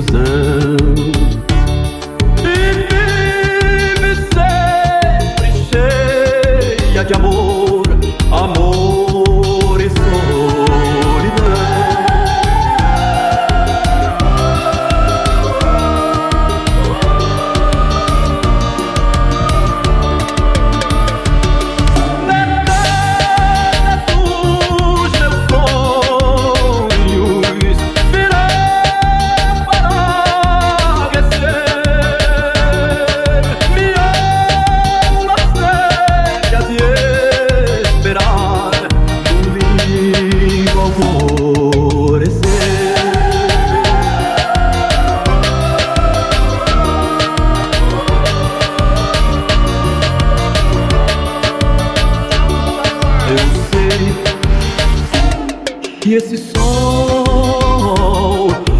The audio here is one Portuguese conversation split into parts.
ilusão. Que esse sol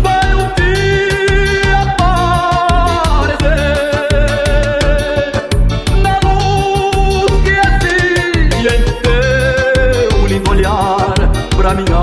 vai um dia aparecer. Na luz que existe em teu lindo olhar pra minha